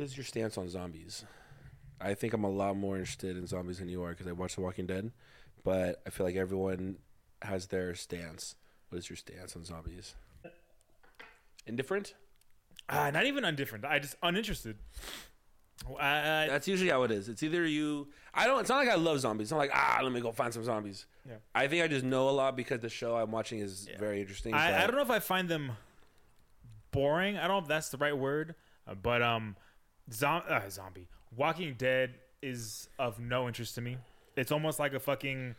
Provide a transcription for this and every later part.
is your stance on zombies? I think I'm a lot more interested in zombies than you are because I watched The Walking Dead, but I feel like everyone has their stance. What is your stance on zombies? Indifferent? Uh, not even indifferent. I just uninterested. Uh, That's usually how it is. It's either you. I don't. It's not like I love zombies. It's not like ah, let me go find some zombies. Yeah. I think I just know a lot because the show I'm watching is very interesting. I, I don't know if I find them boring. I don't know if that's the right word, uh, but um, zom- uh, zombie Walking Dead is of no interest to me. It's almost like a fucking.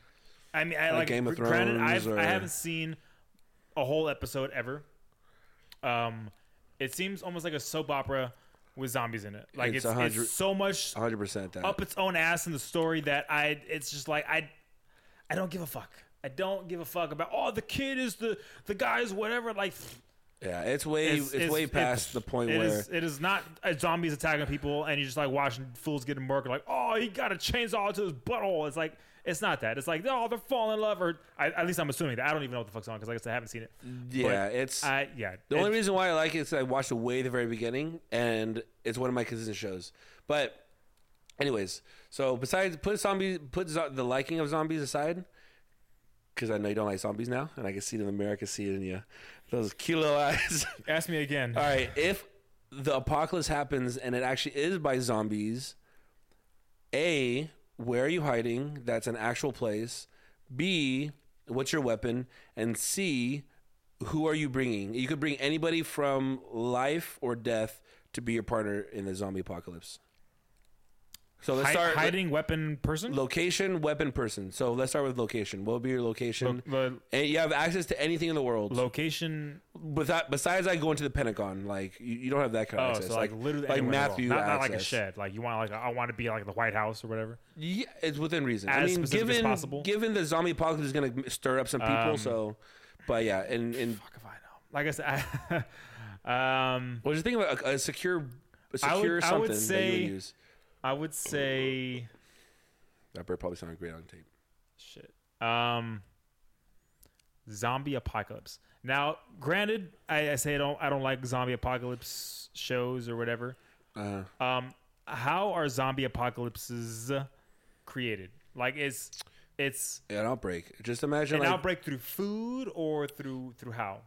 I mean, I Like like Game of Granted, Thrones I've, or- I haven't seen a whole episode ever. Um, it seems almost like a soap opera with zombies in it. Like It's it's, it's, so much 100 percent that. up its own ass in the story that I it's just like I I don't give a fuck. I don't give a fuck about oh the kid is the the guy is whatever like yeah, it's way it's, way past the point it where is- it is not zombies attacking people and you're just like watching fools getting murdered like oh he got a chainsaw to his butthole. It's like it's not that. It's like oh they're falling in love or I, at least I'm assuming that. I don't even know what the fuck's on because like I guess I haven't seen it. Yeah, it's I yeah the only reason why I like it is I watched it way the very beginning, and it's one of my consistent shows. But, anyways, so besides put zombies, put zo- the liking of zombies aside, because I know you don't like zombies now, and I can see it in the mirror, I can see it in you, those cute little eyes. ask me again All right, if the apocalypse happens and it actually is by zombies, A, where are you hiding? That's an actual place. B, what's your weapon? And C, who are you bringing? You could bring anybody from life or death to be your partner in the zombie apocalypse. So let's Hi- start hiding weapon person location, weapon, person. So let's start with location. What would be your location? Lo- and you have access to anything in the world. location Without, besides like go into the Pentagon, like you, you don't have that kind of Oh, access. so like, literally like anywhere in the world. Matthew not, not like a access. shed. Like you want like I want to be like the White House or whatever. Yeah, it's within reason. I As mean, specific as given possible. given the zombie apocalypse is going to stir up some people, Um, so. But yeah, and and Fuck if I know. Like I said, I, um, what do you think about a, a secure, a I would- secure I something would that you say- would use? I would say That bird probably sounded great on tape. shit. Um, zombie apocalypse. Now, granted, I, I say I don't I don't like zombie apocalypse shows or whatever. Uh, Um, how are zombie apocalypses created? Like it's it's an outbreak. Just imagine an like outbreak through food or through through how?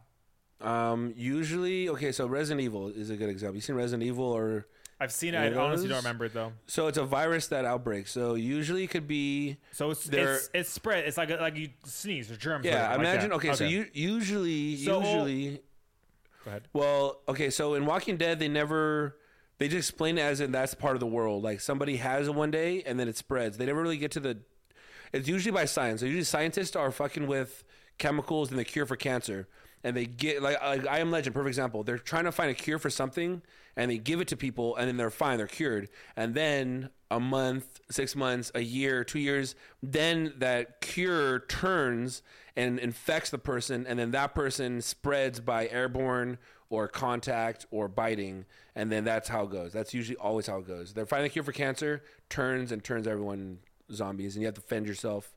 um usually okay. So Resident Evil is a good example. You seen Resident Evil or I've seen it. I honestly don't remember it though. so it's a virus that outbreaks. So usually it could be So it's There- it's, it's spread. It's like a, like you sneeze or germs. or yeah. like imagine that. okay, So you usually So- oh. usually go ahead. Well, okay, so in Walking Dead, they never they just explain it as in that's part of the world. Like somebody has it one day and then it spreads. They never really get to the. It's usually by science. So usually scientists are fucking with chemicals and the cure for cancer, and they get like, like I am Legend, perfect example. They're trying to find a cure for something, and they give it to people, and then they're fine, they're cured, and then a month, six months, a year, two years, then that cure turns and infects the person, and then that person spreads by airborne or contact or biting, and then that's how it goes. That's usually always how it goes. They're finding a cure for cancer, turns and turns everyone zombies, and you have to fend yourself.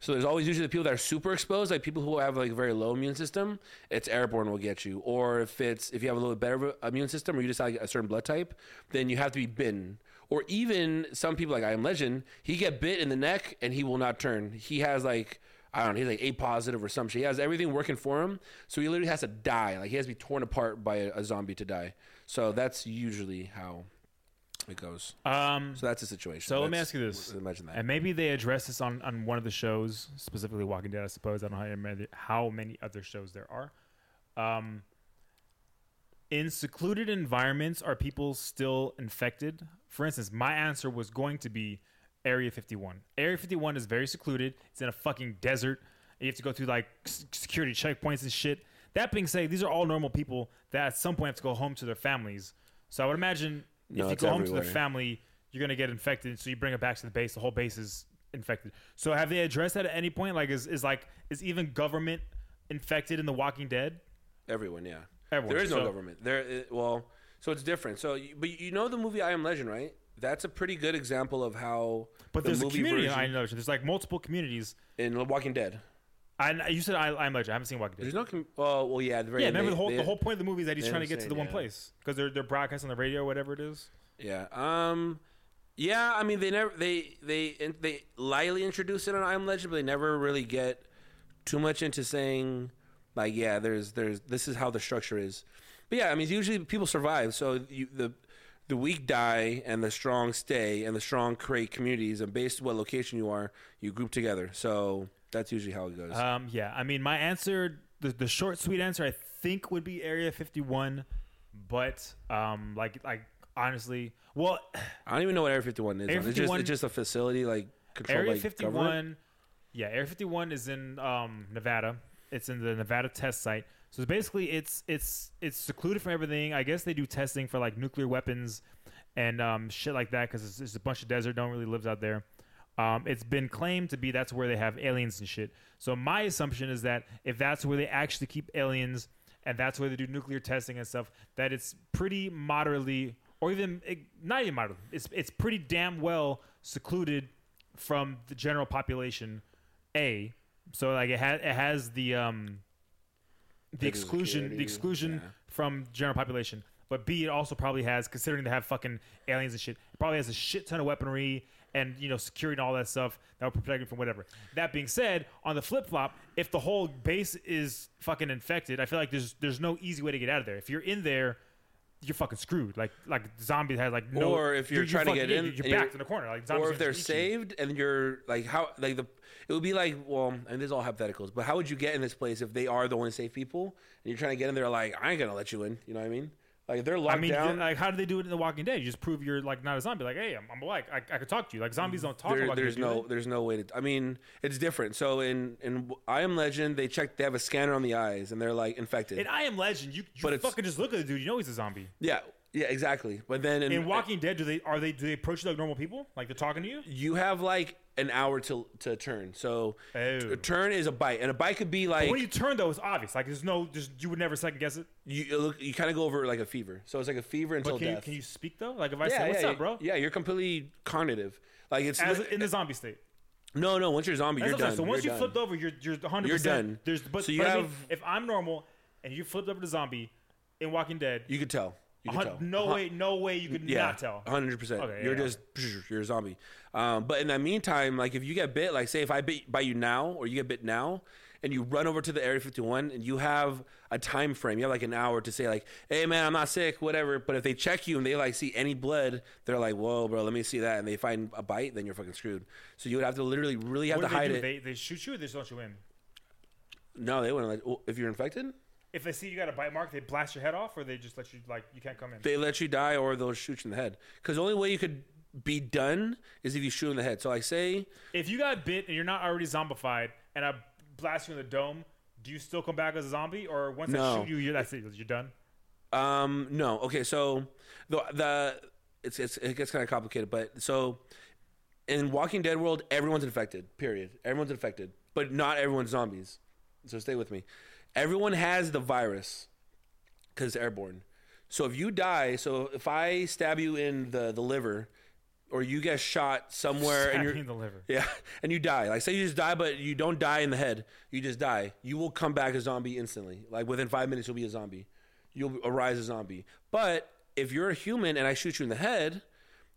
So there's always usually the people that are super exposed, like people who have like a very low immune system. It's airborne will get you, or if it's if you have a little bit better immune system, or you just have like a certain blood type, then you have to be bitten. Or even some people like I am Legend, he get bit in the neck and he will not turn. He has like I don't know, he's like A positive or some shit. He has everything working for him, so he literally has to die. Like he has to be torn apart by a, a zombie to die. So that's usually how it goes. Um, So that's the situation. So let me That's- ask you this. Imagine that. and maybe they address this on, on one of the shows, specifically Walking Dead. I suppose I don't know how many, how many other shows there are. Um, in secluded environments, are people still infected? For instance, my answer was going to be Area 51. Area 51 is very secluded. It's in a fucking desert. You have to go through like s- security checkpoints and shit. That being said, these are all normal people that at some point have to go home to their families. So I would imagine No, if you go home to the family, you're gonna get infected. So you bring it back to the base. The whole base is infected. So have they addressed that at any point? Like, is, is like is even government infected in The Walking Dead? Everyone, yeah. Everyone. There is no So- government. There, it, well, so it's different. So, but you know the movie I Am Legend, right? That's a pretty good example of how. But the there's a community. version I know there's like multiple communities. in The Walking Dead. I you said I, I'm Legend. I haven't seen Walking Dead. There's no. Com- oh, well, yeah. The Yeah, remember they- the whole they- the whole point of the movie is that he's trying to get to the one place because they're they're broadcasting on the radio or whatever it is. Yeah. Um. Yeah. I mean, they never they they they lightly introduce it on I Am Legend, but they never really get too much into saying like, yeah, there's there's this is how the structure is. But yeah, I mean, usually people survive. So you, the the weak die and the strong stay, and the strong create communities. And based on what location you are, you group together. So that's usually how it goes. Um, yeah, I mean, my answer, the, the short, sweet answer, I think would be Area 51, but um, like, like honestly, well, I don't even know what Area 51 is. Area it's just 51 it's just a facility like controlled Area by 51, government. yeah, Area 51 is in um, Nevada. It's in the Nevada test site. So basically it's it's it's secluded from everything. I guess they do testing for like nuclear weapons and um, shit like that because it's, it's a bunch of desert. One really lives out there. Um, it's been claimed to be that's where they have aliens and shit. So my assumption is that if that's where they actually keep aliens and that's where they do nuclear testing and stuff, that it's pretty moderately, or even eh, not even moderately, it's it's pretty damn well secluded from the general population. A, so like it has it has the um the exclusion the exclusion yeah. from general population. But B, it also probably has, considering they have fucking aliens and shit, it probably has a shit ton of weaponry and you know security and all that stuff that will protect you from whatever. That being said, on the flip flop, if the whole base is fucking infected, I feel like there's there's no easy way to get out of there. If you're in there, you're fucking screwed. Like like zombie has like no. Or if you're trying to fucking- get in you're, you're you're- backed in the corner. Like zombies or if they're saved and you're like how like the it would be like well and this is all hypotheticals but how would you get in this place if they are the only safe people and you're trying to get in there like I ain't gonna let you in you know what I mean like they're locked I mean, down like, how do they do it in The Walking Dead? You just prove you're like not a zombie. Like, hey, I'm, I'm like, I, I could talk to you. Like, zombies don't talk. there- there's no there's no way to I mean it's different so in in I Am Legend they check they have a scanner on the eyes and they're like infected In I Am Legend, you, you But fucking just look at the dude. You know he's a zombie. yeah yeah exactly but then in, In Walking Dead, do they are they do they approach you like normal people? Like they're talking to you? you have like an hour to to turn so Oh. a turn is a bite and a bite could be like when you turn though, it's obvious. Like there's no, just you would never second guess it. you you look you kind of go over like a fever so it's like a fever until But can you, death can you speak though? Like if I yeah, say, "What's yeah, up, bro?" Yeah, you're completely cognitive. Like it's As in the zombie state. no, no. Once you're a zombie, That's you're done. So once You're you done. flipped over, you're you're 100. You're done. There's but, So you but I mean, have- if I'm normal and you flipped over to zombie in Walking Dead, you could tell. You hun- tell. no way, no way you could Yeah, not tell. hundred percent. Okay, You're yeah, just you're a zombie. Um, but in the meantime, like if you get bit, like say if I bit by you now, or you get bit now, and you run over to the Area 51, and you have a time frame, you have like an hour to say like, "Hey man, I'm not sick, whatever." But if they check you and they like see any blood, they're like, "Whoa, bro, let me see that," and they find a bite, then you're fucking screwed. So you would have to literally really have What to do they hide do? it. They, they shoot you or they just let you in? no, they wouldn't. Like, if you're infected, If they see you got a bite mark, they blast your head off, or they just let you like you can't come in. they let you die or they'll shoot you in the head. Because the only way you could be done is if you shoot in the head. So I say, if you got bit and you're not already zombified, and I blast you in the dome, do you still come back as a zombie, or once I shoot you, you're that's it, you're done? um, no. Okay, so the the it's, it's it gets kind of complicated, but so in Walking Dead world, everyone's infected. Period. Everyone's infected, but not everyone's zombies. So stay with me. Everyone has the virus because it's airborne. So if you die, so if I stab you in the the liver, or you get shot somewhere and you're in the liver. Yeah, and you die. Like say you just die, but you don't die in the head. You just die. You will come back a zombie instantly. Like within five minutes, you'll be a zombie. You'll arise a zombie. But if you're a human and I shoot you in the head,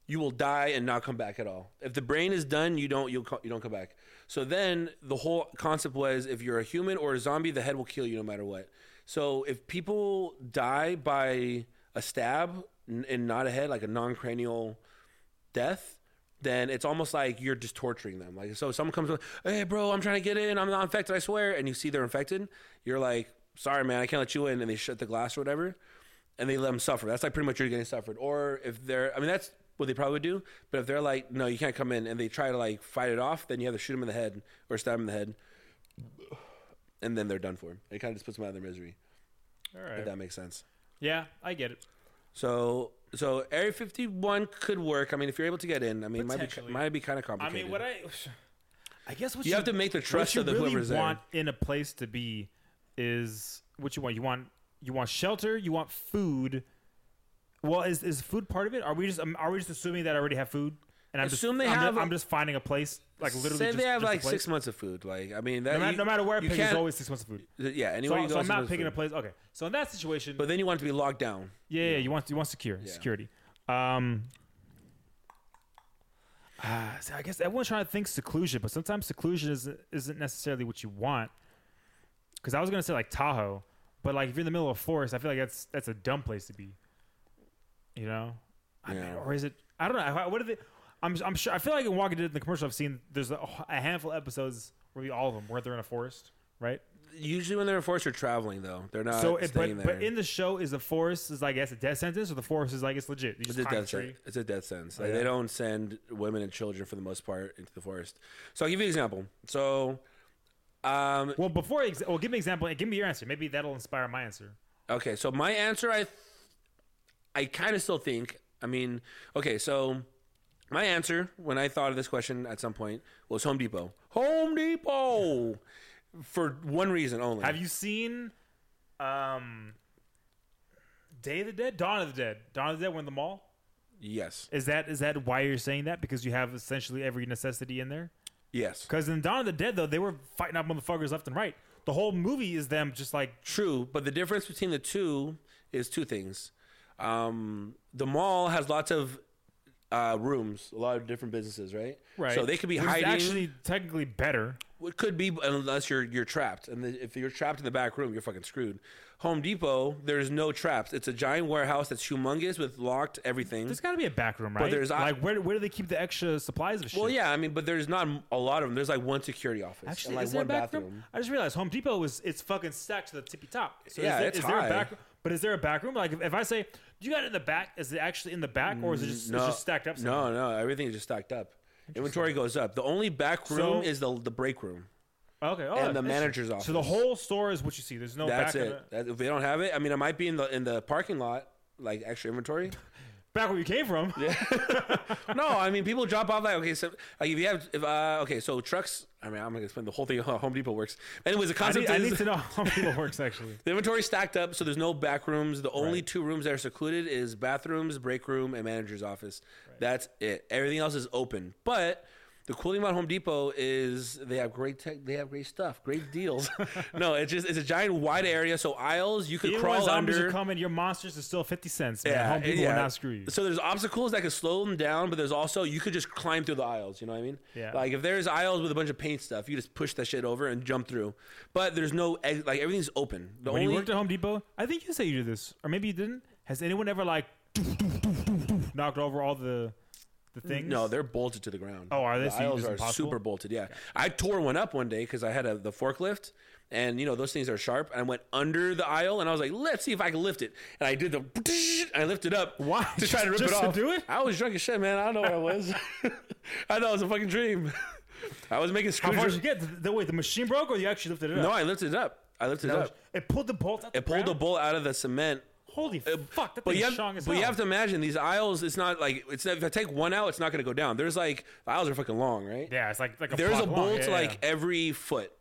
you will die and not come back at all. If the brain is done, you don't you'll you don't come back. So then the whole concept was if you're a human or a zombie, the head will kill you no matter what. So if people die by a stab and not a head, like a non-cranial death, then it's almost like you're just torturing them. Like, so someone comes, hey, bro, I'm trying to get in. I'm not infected, I swear. And you see they're infected. You're like, sorry, man, I can't let you in. And they shut the glass or whatever. And they let them suffer. That's like pretty much you're getting suffered. Or if they're, I mean, that's what they probably do. But if they're like, no, you can't come in, and they try to like fight it off, then you have to shoot them in the head or stab them in the head. And then they're done for. It kind of just puts them out of their misery. All right, If that makes sense. Yeah, I get it. So, so Area 51 could work. I mean, if you're able to get in, I mean, it might be Potentially. might be kind of complicated. I complicated. mean, what I, I guess what You have to make the trust what you of the really whoever's there. want in a place to be is what you want. You want you want shelter. You want food. Well, is is food part of it? Are we just um, are we just assuming that I already have food? And I'm Assume just, they I'm, have ju- a- I'm just finding a place like literally. Say just, they have just a like place. six months of food. Like, I mean, that No, matter, you- no matter where I you pick, there's can't- always six months of food. yeah. So, Anywhere you go, so I'm not picking a place. Okay, so in that situation, But then you want it to be locked down. yeah, yeah, you want you want secure Yeah. security. Um, uh, so I guess everyone's trying to think seclusion, but sometimes seclusion isn't isn't necessarily what you want. Because I was gonna say like Tahoe, but like if you're in the middle of a forest, I feel like that's that's a dumb place to be. You know, I mean, or is it? I don't know. What are they? I'm I'm sure. I feel like in Walking Dead, in the commercial I've seen, there's a, a handful of episodes, maybe all of them, where they're in a forest, right? Usually when they're in a forest, they're traveling though. They're not so, it, staying but there. but in the show, is the forest is like I guess a death sentence, or the forest is like it's legit? You It's just a climb death tree. sentence. It's a death sentence. Like they don't send women and children for the most part into the forest. So I'll give you an example. So, um, Well, before ex- well, give me an example. and Give me your answer. Maybe that'll inspire my answer. okay. So my answer, I, I kind of still think. I mean, okay. So my answer when I thought of this question at some point was Home Depot. Home Depot, for one reason only. Have you seen um, Day of the Dead, Dawn of the Dead, Dawn of the Dead? When the mall Yes. is that is that why you're saying that? Because you have essentially every necessity in there. Yes. Because in Dawn of the Dead, though, they were fighting up motherfuckers left and right. The whole movie is them just like True, but the difference between the two is two things. Um, the mall has lots of uh, rooms, a lot of different businesses, right? right. So they could be Which hiding. actually technically better. it could be unless you're you're trapped, and the, if you're trapped in the back room, you're fucking screwed. Home Depot, there's no traps. It's a giant warehouse that's humongous with locked everything. There's got to be a back room, right? there's- like where where do they keep the extra supplies of shit? well, yeah, I mean, but there's not a lot of them. There's like one security office Actually, and like one a back bathroom. room? I just realized Home Depot is it's fucking stacked to the tippy top. So Yeah, is there, it's is there a back? But is there a back room? Like if, if I say, "Do you got it in the back?" Is it actually in the back, or is it just, it's mm, just stacked up? somewhere? No, no, everything is just stacked up. Inventory goes up. The only back room So- is the the break room. Okay. Oh, And the manager's office. So the whole store is what you see. There's no That's it. the- That, if they don't have it, I mean, it might be in the in the parking lot, like extra inventory. back where you came from. no, I mean, people drop off like okay, so like if you have if uh okay, so trucks. I mean, I'm gonna explain the whole thing how Home Depot works. Anyways, the I concept need, I is need to know how Home Depot works actually. the inventory stacked up, so there's no back rooms. The only Right. two rooms that are secluded is bathrooms, break room, and manager's office. That's it. Everything else is open. But the cool thing about Home Depot is they have great tech. They have great stuff, great deals. no, it's just it's a giant wide area, so aisles you could Even when crawl zombies under. are coming, your monsters are still fifty cents. Man. Yeah, Home Depot yeah. will not screw you. So there's obstacles that can slow them down, but there's also you could just climb through the aisles. You know what I mean? Yeah. Like if there's aisles with a bunch of paint stuff, you just push that shit over and jump through. But there's no like everything's open. The When only you worked at Home Depot, I think you say you did this, or maybe you didn't. Has anyone ever like knocked over all the the things? no, they're bolted to the ground. Oh, are they? The So aisles are impossible? super bolted. Yeah, I tore one up one day because I had a, the forklift. And you know those things are sharp. And I went under the aisle, and I was like, "Let's see if I can lift it." And I did the, I lifted up. Why? To try to rip Just it to off. do it? I was drunk as shit, man. I don't know where I was. I thought it was a fucking dream. I was making screws. How far did you get? The, the, wait, the machine broke, or you actually lifted it up? No, I lifted it up. I lifted it up. it pulled the bolt out. It pulled the the bolt out of the cement. Holy fuck! That But you, have, but you have to imagine these aisles. It's not like it's if I take one out, it's not going to go down. There's like the aisles are fucking long, right? Yeah, it's like like a There's a bolt Yeah, like yeah. every foot.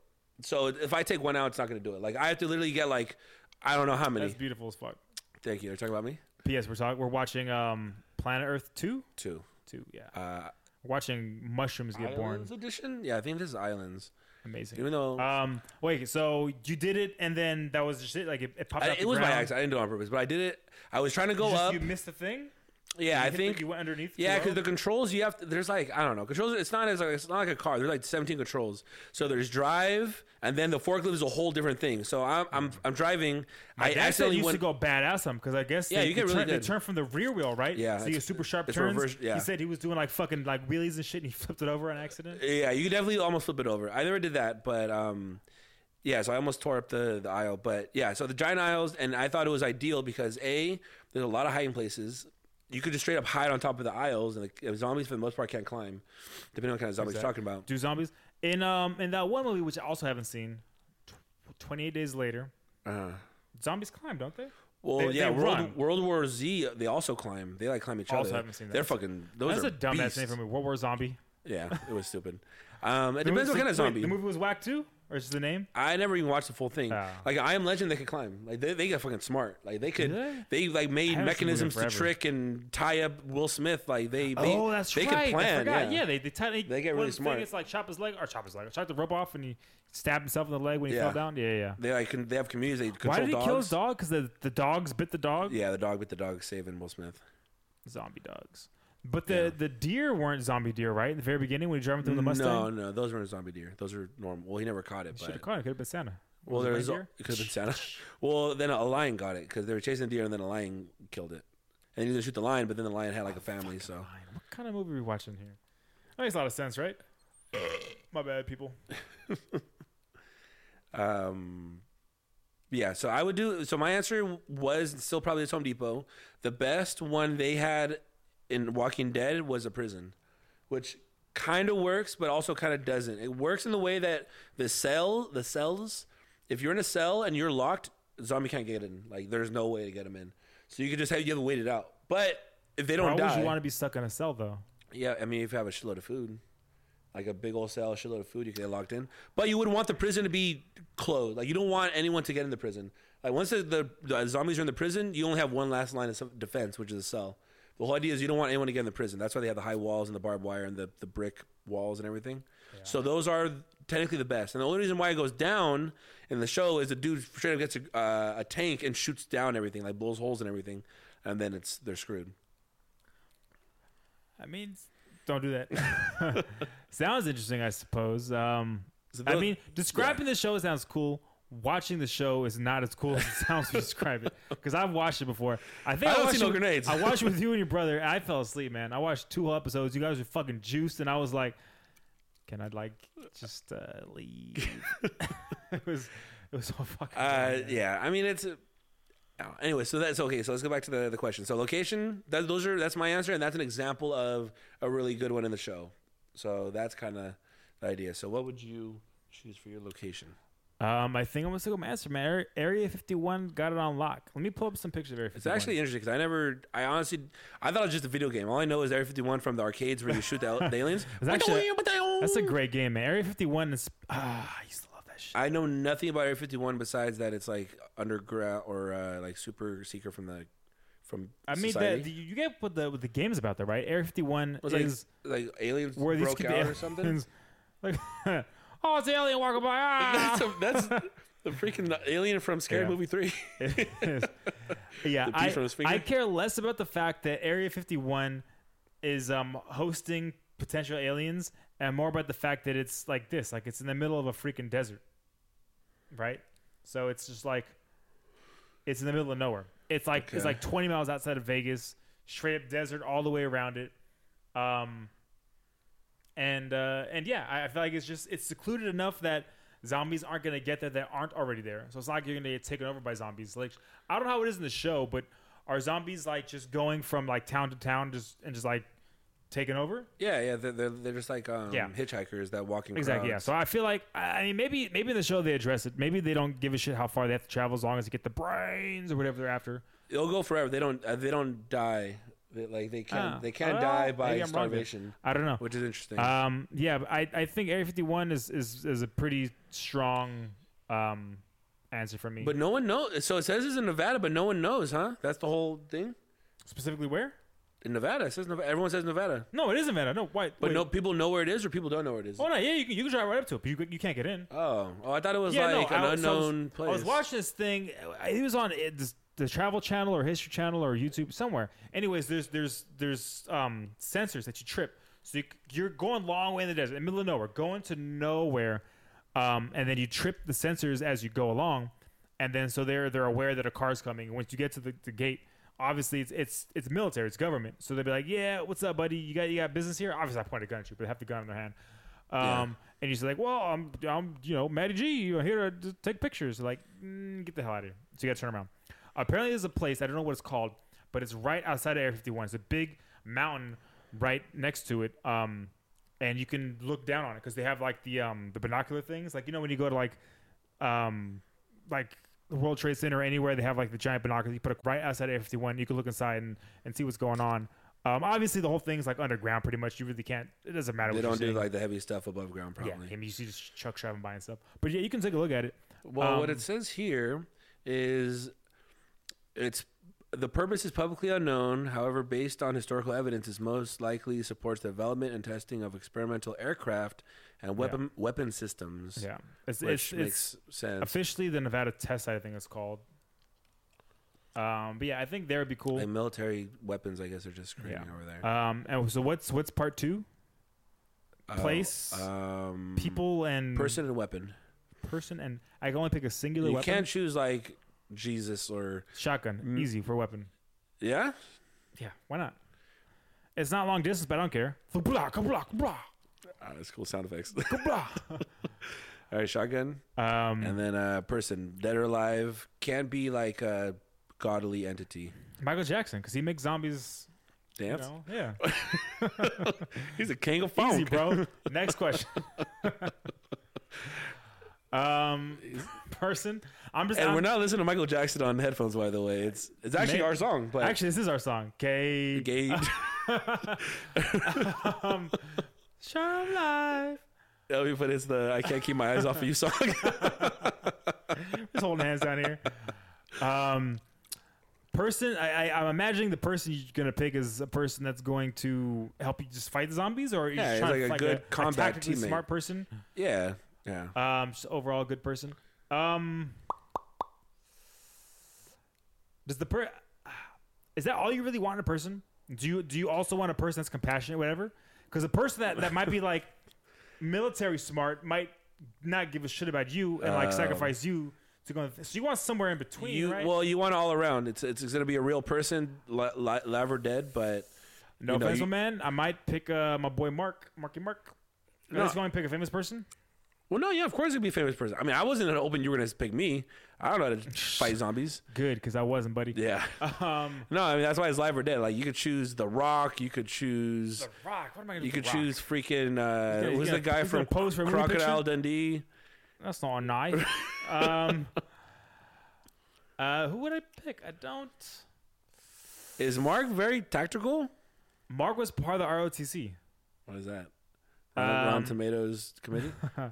So if I take one out, it's not going to do it. Like I have to literally get like I don't know how many. That's beautiful as fuck. Thank you. You're talking about me. P.S. We're talking. We're watching um Planet Earth two. Two. Two. Yeah. Uh, watching mushrooms get born. Islands edition. Yeah, I think this is islands. Amazing. Even though Um. Wait. So you did it, and then that was just it. Like it, it popped I- out. it was by accident. I didn't do it on purpose, but I did it. I was trying to go You, just, up. you missed the thing. Yeah, I think you went underneath. Yeah, because the controls you have to, there's like I don't know controls. It's not as like it's not like a car. There's like 17 controls. So there's drive, and then the forklift is a whole different thing. So I'm I'm, I'm driving. My I dad said accidentally used went. to go badass on because I guess Yeah, they, you get they really turn, they good. turn from the rear wheel, right? Yeah, so you get it's- super sharp it's turns. reverse- yeah. He said he was doing like fucking like wheelies and shit, and he flipped it over on accident. yeah, you could definitely almost flip it over. I never did that, but um, yeah. So I almost tore up the the aisle, but yeah. So the giant aisles, and I thought it was ideal because a there's a lot of hiding places. You could just straight up hide on top of the aisles, and the zombies for the most part can't climb, depending on what kind of zombies you're talking about. Do zombies in um in that one movie which I also haven't seen. Twenty eight days later, Uh, zombies climb, don't they? Well, They- yeah, they World. World War Z, they also climb. They like climb each Also other. haven't seen that. They're fucking. Those That's are a dumbass name for me. World War Zombie. Yeah, it was stupid. Um, it The depends movie- what kind of wait, zombie. the movie was whack too, or just the name? I never even watched the full thing. Ah. Like I Am Legend, they could climb. Like they, they got fucking smart. Like they could. They like made haven't seen the movie mechanisms to trick and tie up Will Smith. Like they. they oh, that's they right. could plan. Yeah. Yeah, they they, tie, they, They get really thing smart. It's like chop his leg or chop his leg, chop the rope off, and he stabbed himself in the leg when he Yeah. fell down. Yeah, yeah. They like can, they have communities. They control Why did he dogs. kill his dog? Because the, the dogs bit the dog. Yeah, the dog bit the dog, saving Will Smith. zombie dogs. But the Yeah. the deer weren't zombie deer, right? In the very beginning when he drove them through the Mustang. No, no, those weren't zombie deer. Those are normal. Well, he never caught it, should have caught it. Could have been Santa. well, Was it there's reindeer? it could have been Santa. well, then a lion got it because they were chasing the deer, and then a lion killed it. And he didn't shoot the lion, but then the lion had like a family. So Fine. What kind of movie are we watching here? That makes a lot of sense, right? My bad, people. Um, yeah, so I would do. So my answer was still probably this Home Depot. The best one they had in Walking Dead was a prison, which kind of works, but also kind of doesn't. It works in the way that the cell, the cells, if you're in a cell and you're locked, zombie can't get in. Like there's no way to get them in. So you could just have you have to wait it out. But if they don't die, would you want to be stuck in a cell though? yeah, I mean, if you have a shitload of food, like a big old cell, a shitload of food, you can get locked in. But you would want the prison to be closed. Like you don't want anyone to get in the prison. Like once the, the, the zombies are in the prison, you only have one last line of defense, which is a cell. The whole idea is you don't want anyone to get in the prison. That's why they have the high walls and the barbed wire and the, the brick walls and everything. So those are technically the best. And the only reason why it goes down in the show is the dude straight up gets a, uh, a tank and shoots down everything, like blows holes and everything, and then it's they're screwed. I mean, don't do that. sounds interesting, I suppose. Um, I mean, describing the show sounds cool. Watching the show is not as cool as it sounds to describe it. Because I've watched it before. I think I I, watched no it, with- grenades. I watched it with you and your brother, and I fell asleep, man. I watched two whole episodes. You guys were fucking juiced, and I was like, "Can I like just uh, leave?" it was it was so fucking. Uh, bad, yeah, I mean it's. A, oh, anyway, so that's okay. So let's go back to the the question. So location, that, those are that's my answer, and that's an example of a really good one in the show. So that's kind of the idea. So what would you choose for your location? Um, I think I'm gonna stick with my man. Area- Area 51 got it on lock. Let me pull up some pictures of Area 51. It's actually interesting because I never, I honestly, I thought it was just a video game. All I know is Area 51 from the arcades where you shoot the, the aliens. Actually- that's a great game, man. Area 51 is ah, I used to love that shit. I know nothing about Area 51 besides that it's like underground or uh, like super secret from the from. I mean, society. the, you get what the what the game's about, though, right? Area 51 was like, is like aliens where broke out or something. Like, oh, it's an alien walking by. Ah! that's, a, that's the freaking alien from Scary Yeah. Movie Three. Yeah, I, from his finger? I care less about the fact that Area 51 is um, hosting potential aliens and more about the fact that it's like this, like it's in the middle of a freaking desert, right? So it's just like it's in the middle of nowhere. It's like it's like 20 miles outside of Vegas, straight up desert all the way around it. Um, and uh, and yeah, I, I feel like it's just it's secluded enough that zombies aren't gonna get there that aren't already there. So it's not like you're gonna get taken over by zombies. Like I don't know how it is in the show, but are zombies like just going from like town to town, just and just like taking over? Yeah, yeah, they're, they're, they're just like um, Yeah. hitchhikers that walk in Exactly. Yeah. crowds. So I feel like I I mean maybe maybe in the show they address it. Maybe they don't give a shit how far they have to travel as long as they get the brains or whatever they're after. They'll go forever. They don't. Uh, they don't die. Like they can't. Ah. they can't Well, die by maybe I'm wrong there. starvation, I don't know. which is interesting. Um, yeah, I, I think Area 51 is, is, is a pretty strong um, answer for me. but no one knows. So it says it's in Nevada, but no one knows, huh? That's the whole thing. specifically where? In Nevada, it says Nevada. Everyone says Nevada, No, it is Nevada. No, why? but wait. no people know where it is, or people don't know where it is. Oh no, yeah, you can, you can drive right up to it, but you, you can't get in. Oh, oh, I thought it was yeah, like no, an I, was- so I was- unknown place. I was watching this thing. It was on it, this, the Travel Channel or History Channel or YouTube somewhere. Anyways, there's there's there's um, sensors that you trip. So you, you're going a long way in the desert, in the middle of nowhere, going to nowhere, um, and then you trip the sensors as you go along, and then so they're they're aware that a car's coming. And once you get to the, the gate, obviously it's it's it's military, it's government. So they'd be like, "Yeah, what's up, buddy? You got you got business here?" Obviously, I point a gun at you, but they have the gun in their hand. Um, Yeah. And he's like, "Well, I'm, I'm, you know, Matty G, I'm here to take pictures." Like, mm, get the hell out of here! So you got to turn around. Apparently, there's a place I don't know what it's called, but it's right outside of Area 51. It's a big mountain right next to it, um, and you can look down on it because they have like the um, the binocular things. Like you know when you go to like um, like the World Trade Center or anywhere, they have like the giant binoculars. You put it right outside Area 51. You can look inside and, and see what's going on. Um, obviously, the whole thing's like underground, pretty much. You really can't. It doesn't matter. they what you're don't do seeing. like the heavy stuff above ground, Yeah, probably. I mean, you see just Chuck driving by and stuff. But yeah, you can take a look at it. Well, what Um, it says here is it's the purpose is publicly unknown. However, based on historical evidence, it most likely supports the development and testing of experimental aircraft and weapon weapon systems. Yeah, it's it's, it's makes sense. officially the Nevada test site. I think it's called. Um, but yeah, I think there would be cool. And military weapons, I guess, are just screaming Yeah. over there. Um, and so what's what's part two? Oh, place, um, People and person, and weapon. person, and I can only pick a singular weapon. You weapon. can't choose like Jesus or Shotgun, Mm. easy for weapon. yeah. Yeah, why not? It's not long distance, but I don't care. Blah, blah, blah, Ah, that's cool sound effects. blah. All right, shotgun, Um, and then uh, person, dead or alive, can't be like a godly entity. Michael Jackson, because he makes zombies. You Dance. know, yeah, He's a king of funk. easy, bro. Next question. um, person. I'm just. And I'm- we're not listening to Michael Jackson on headphones, by the way. It's it's actually May- our song, but Actually, this is our song. K. gay. um, Charm Life. Oh, we put it's the I can't keep my eyes off of you song. Just holding hands down here. Um, person. I, I, I'm imagining the person you're gonna pick is a person that's going to help you just fight the zombies, or Yeah, trying like a good combat tactically teammate. smart person. yeah, yeah. Um, just overall good person. Um, does the per is that all you really want in a person? Do you do you also want a person that's compassionate, whatever? Because a person that that might be like military smart might not give a shit about you and like Um, sacrifice you to go. So you want somewhere in between, You right? well, you want all around. It's it's going to be a real person, li- li- live or dead. But no you know, offense, you- man. I might pick uh, my boy Mark, Marky Mark. No. Let's go and pick a famous person. Well, no, yeah, of course it'd be a famous person. I mean, I wasn't hoping you were to pick me. I don't know how to fight zombies. Good, because I wasn't, buddy. Yeah, Um, no, I mean that's why it's live or dead. Like you could choose The Rock. You could choose. The Rock. What am I gonna? You could The Rock? choose freaking. Uh, gonna- who's the gonna- guy from pose for Crocodile? Dundee? That's not nice. um, uh, who would I pick? I don't. Is Mark very tactical? Mark was part of the ROTC. What is that? Um, Rotten Tomatoes committee.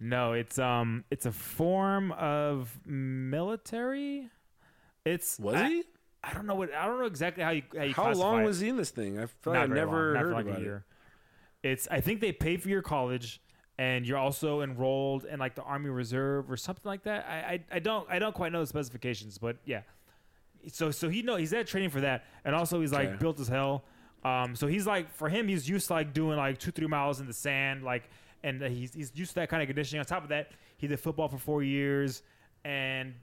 No, it's um, it's a form of military. It's Was I, he? I don't know what I don't know exactly how you how you How long it. was he in this thing? I feel like I never heard like about it. It's I think they pay for your college, and you're also enrolled in like the Army Reserve or something like that. I I, I don't I don't quite know the specifications, but yeah. So so he know he's at training for that, and also he's like Okay. built as hell. Um, so he's like for him he's used to like doing like two three miles in the sand like, and he's he's used to that kind of conditioning. On top of that, he did football for four years, and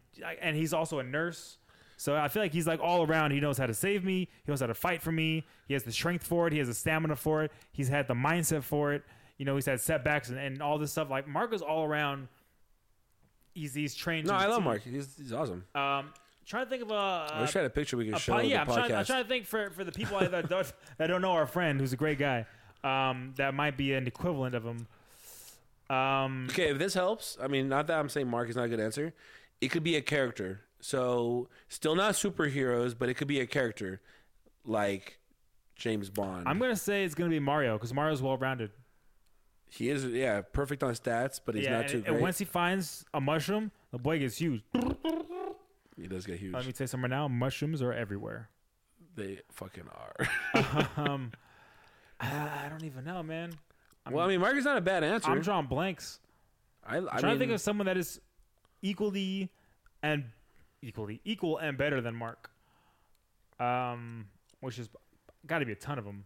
and he's also a nurse. So I feel like he's like all around. He knows how to save me. He knows how to fight for me. He has the strength for it. He has the stamina for it. He's had the mindset for it. You know, he's had setbacks and, and all this stuff. Like Mark is all around. He's he's trained. No, I love. Mark. He's, he's awesome. Um, trying to think of a. I wish I had a picture we could a show yeah, I'm podcast. trying, I'm trying to think for for the people that don't, that don't know our friend, who's a great guy. Um, that might be an equivalent of him. Um, Okay, if this helps, I mean, not that I'm saying Mark is not a good answer. It could be a character. So, still not superheroes, but it could be a character like James Bond. I'm gonna say it's gonna be Mario because Mario's well rounded. he is, yeah, perfect on stats, but he's Yeah, not and, too and great. once he finds a mushroom, the boy gets huge. he does get huge. Let me tell you something right now. Mushrooms are everywhere. they fucking are. um, I I don't even know, man. I'm, well, I mean, Mark is not a bad answer. I'm drawing blanks. I, I'm trying mean, to think of someone that is equally and equally equal and better than Mark. Um, which is got to be a ton of them.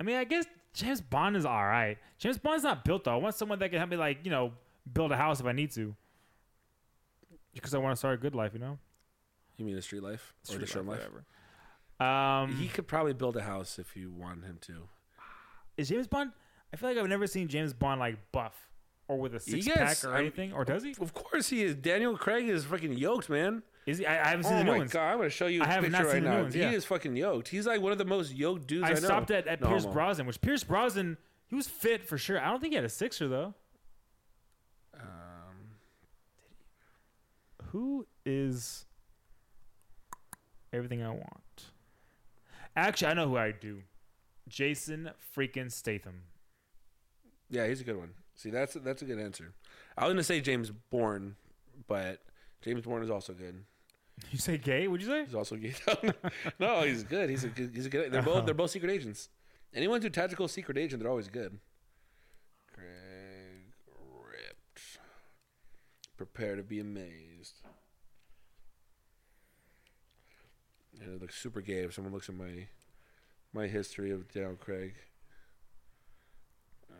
I mean, I guess James Bond is all right. James Bond's not built though. I want someone that can help me, like you know, build a house if I need to. Because I want to start a good life, you know. you mean the street life or Street the show life? whatever. Um, He could probably build a house if you want him to. Is James Bond? I feel like I've never seen James Bond like buff or with a six gets- pack or anything. Or does he? Of course he is. Daniel Craig is freaking yoked, man. Is he? I, I haven't seen Oh the new ones. Oh my god, I'm gonna show you I have picture not right seen the new now. ones, He is fucking yoked. He's like one of the most yoked dudes I, I stopped at, at No Pierce. Brosnan, which Pierce Brosnan, he was fit for sure. I don't think he had a sixer though. Um, Who is everything I want? Actually, I know who I do. Jason freaking Statham. yeah, he's a good one. See, that's that's a good answer. I was gonna say James Bourne, but James Bourne is also good. You say gay? What'd you say? He's also gay? no, he's good. He's a good. He's a good. They're both. Oh. They're both secret agents. Anyone who's a tactical secret agent, they're always good. Craig ripped. Prepare to be amazed. And it looks super gay if someone looks at my my history of Daniel Craig. Uh,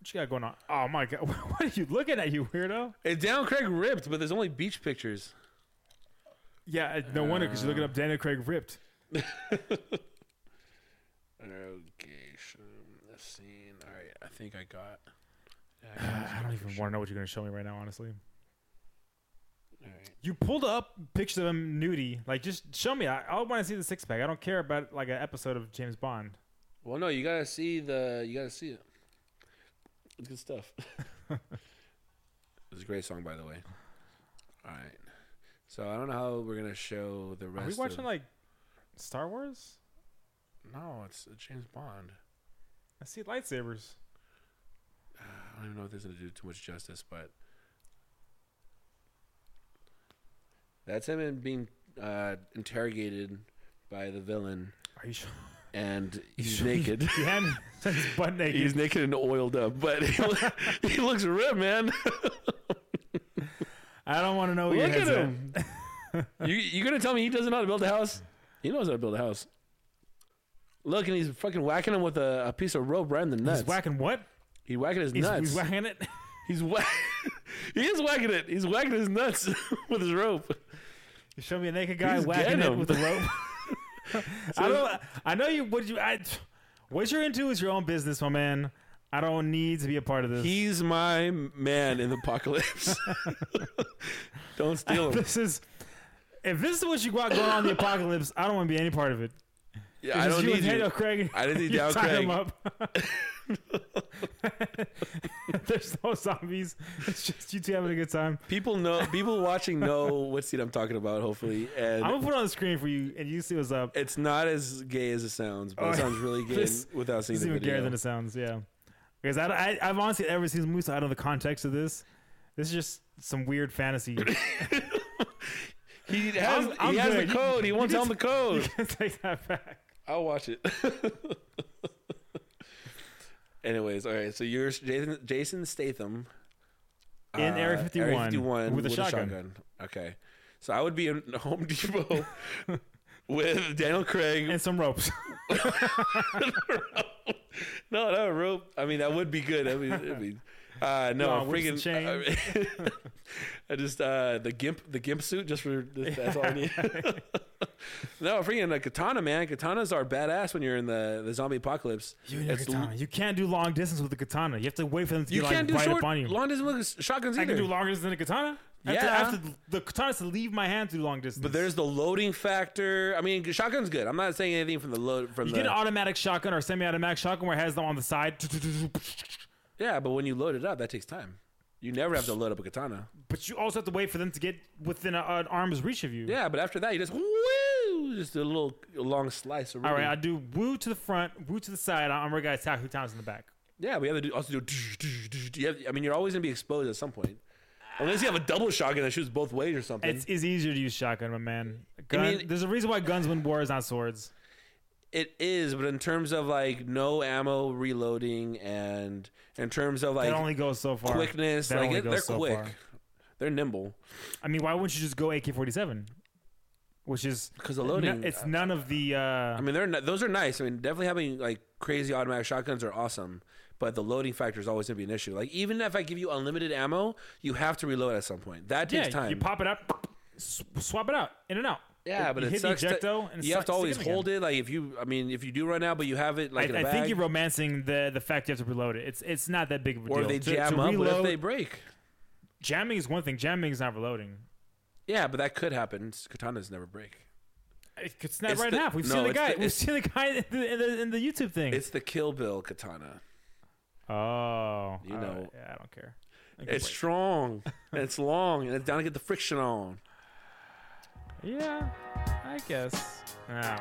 What you got going on? Oh my god, what are you looking at, you weirdo? Hey, Daniel Craig ripped, but there's only beach pictures. Yeah, uh, no wonder because you're looking up Daniel Craig ripped. Location, the scene. All right, I think I got. I don't even want to know what you're gonna show me right now, honestly. All right. You pulled up pictures of him nudie. Like, just show me. I, I want to see the six pack. I don't care about like an episode of James Bond. Well, no, you gotta see the. You gotta see it. It's good stuff. it's a great song, by the way. All right. So I don't know how we're gonna show the rest. Are we watching of, like Star Wars? No, it's James Bond. I see lightsabers. I don't even know if this is gonna do too much justice, but that's him being uh, interrogated by the villain, Are you sure? and he's naked. Yeah, he's butt naked. he's naked and oiled up, but he, he looks ripped, man. I don't want to know. Look at him. you you gonna tell me he doesn't know how to build a house? He knows how to build a house. Look, and he's fucking whacking him with a, a piece of rope right in the nuts. He's whacking what? He's whacking his He's, nuts. he's whacking it. He's whack. he is whacking it. He's whacking his nuts with his rope. You show me a naked guy He's whacking it with a rope. I don't. I know you. What you? I, what you're into is your own business, my man. I don't need to be a part of this. He's my man in the apocalypse. Don't steal him. this is. If this is what you got going on in the apocalypse, I don't want to be any part of it. Yeah, I don't you need you. Craig. I didn't need you Daniel tie Craig. him up. There's no zombies. It's just you two having a good time. People know. People watching know what scene I'm talking about. Hopefully, and I'm gonna put it on the screen for you, and you see what's up. it's not as gay as it sounds, but Oh, it sounds really gay this- without seeing It's the even video. gayer than it sounds. Yeah, because I, I I've honestly never seen the movie, so I don't know the context of this. This is just some weird fantasy. He has, I'm- I'm he has the. You- code. he you won't tell him the code. take that back. I'll watch it. Anyways, all right. So you're Jason, Jason Statham In uh, Area 51 51 with a shotgun. Okay. So I would be in Home Depot with Daniel Craig. And some ropes. no, no rope. I mean, that would be good. I mean, it'd be. Uh, no, and freaking. chain. I just uh, the gimp, the gimp suit, just for that's all I need. no, I'm freaking a katana, man. Katanas are badass when you're in the, the zombie apocalypse. You and your It's katana. You can't do long distance with the katana. You have to wait for them to You can't like do right short, up on you. long distance with shotguns I either. can do longer distance than a katana. I have to- I Yeah. have to- the katana has to leave my hand do long distance. but there's the loading factor. I mean, shotgun's good. I'm not saying anything from the load from you the. get an automatic shotgun or semi-automatic shotgun where it has them on the side. yeah, but when you load it up, that takes time. You never have to load up a katana. But you also have to wait for them to get within a, an arm's reach of you. Yeah, but after that, you just woo, just a little a long slice. Of All right. I do woo to the front, woo to the side. I'm gonna attack who times in the back. Yeah, we have to do, also do. Have, I mean, you're always gonna be exposed at some point, unless you have a double shotgun that shoots both ways or something. It's, it's easier to use shotgun, my man. Gun, mean- there's a reason why guns win wars, not swords. It is, but in terms of like no ammo reloading and in terms of like that only goes so far. quickness, That like it, they're so quick, far. they're nimble I mean, why wouldn't you just go AK-47? Which is because the loading. it's none of the. Uh, I mean, they're those are nice. I mean, definitely having like crazy automatic shotguns are awesome, but the loading factor is always gonna be an issue. Like even if I give you unlimited ammo, you have to reload at some point. That takes yeah, time. you pop it up, sw- swap it out, in and out. Yeah, but you it hit sucks. the that ejecto and you have to always it again. hold it. Like if you, I mean, if you do run out, but you have it like I, I think you're romancing the the fact you have to reload it. It's it's not that big of a or deal. they jam to up. What if reload- they break? jamming is one thing. Jamming is not reloading. Yeah, but that could happen. Katanas never break. It could snap It's right the- in half. We've no, seen the guy. the- We've seen the guy in the, in the, in the YouTube thing. It's the Kill Bill katana. oh, You know. yeah, I don't care. I It's wait. strong and it's long and it's down to get the friction on. Yeah, I guess. Yeah.